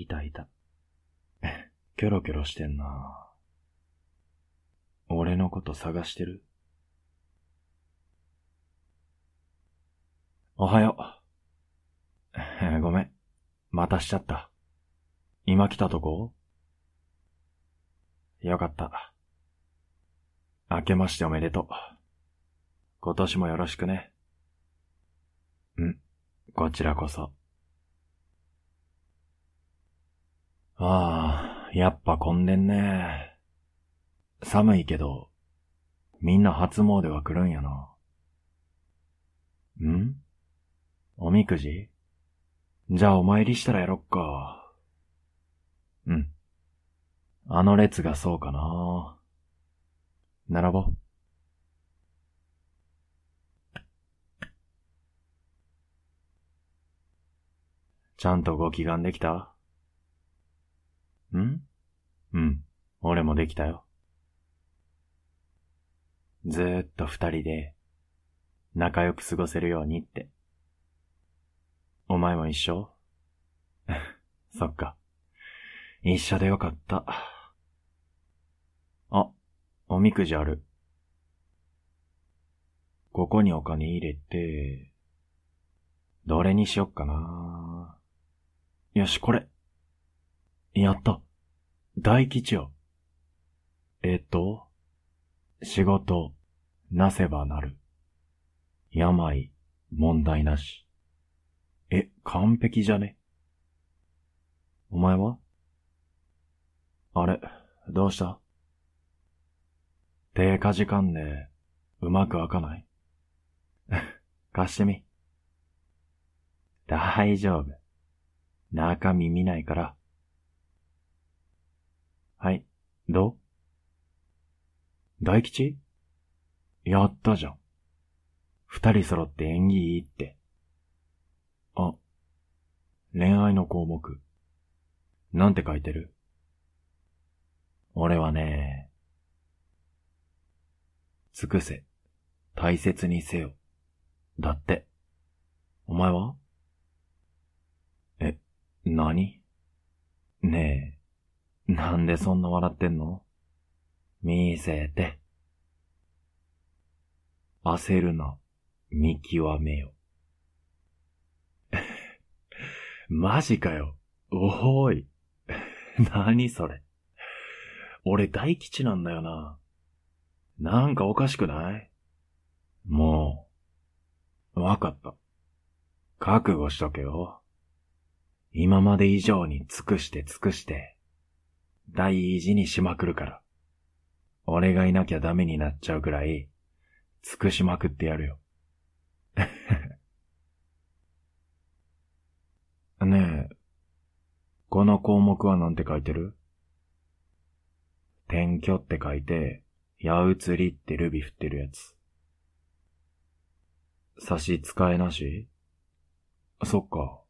いたいた。キョロキョロしてんな俺のこと探してるおはよう。ごめん。またしちゃった。今来たとこ？よかった。明けましておめでとう。今年もよろしくね。うん、こちらこそ。ああ、やっぱ混んでんね。寒いけど、みんな初詣は来るんやな。ん？おみくじ？じゃあお参りしたらやろっか。うん。あの列がそうかな。並ぼう。ちゃんとご祈願できた？ん？うん。俺もできたよ。ずーっと二人で仲良く過ごせるようにって。お前も一緒？そっか。一緒でよかった。あ、おみくじある。ここにお金入れて、どれにしよっかな。よし、これ。やった。大吉よ。えっと、仕事、なせばなる。病、問題なし。え、完璧じゃね？お前は？あれ、どうした？手かじかんで、うまく開かない？貸してみ。大丈夫。中身見ないから。はい、どう？大吉？やったじゃん。二人揃って縁起いいって。あ、恋愛の項目。なんて書いてる？俺はね、尽くせ、大切にせよ。だって。お前は？え、何？ねえ、なんでそんな笑ってんの？見せて。焦るな、見極めよ。マジかよ。おーい。何それ。俺大吉なんだよな。なんかおかしくない？もう、わかった。覚悟しとけよ。今まで以上に尽くして尽くして、大事にしまくるから。俺がいなきゃダメになっちゃうくらい、尽くしまくってやるよ。ねえ、この項目はなんて書いてる？転居って書いて、矢移りってルビ振ってるやつ。差し支えなし？そっか。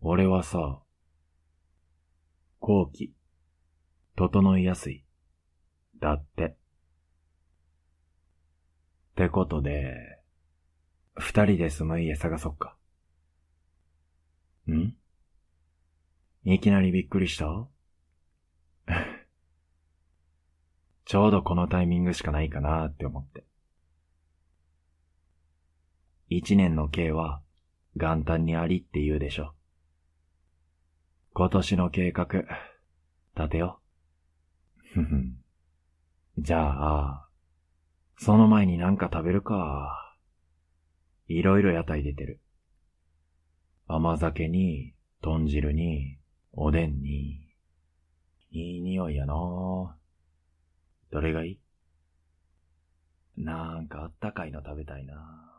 俺はさ、後期、整いやすい。だって。ってことで、二人で住む家探そっか。ん？いきなりびっくりした？ちょうどこのタイミングしかないかなって思って。一年の計は元旦にありって言うでしょ。今年の計画、立てよ。ふふん。じゃあ、その前になんか食べるか。いろいろ屋台出てる。甘酒に、豚汁に、おでんに。いい匂いやなどれがいい？なんかあったかいの食べたいな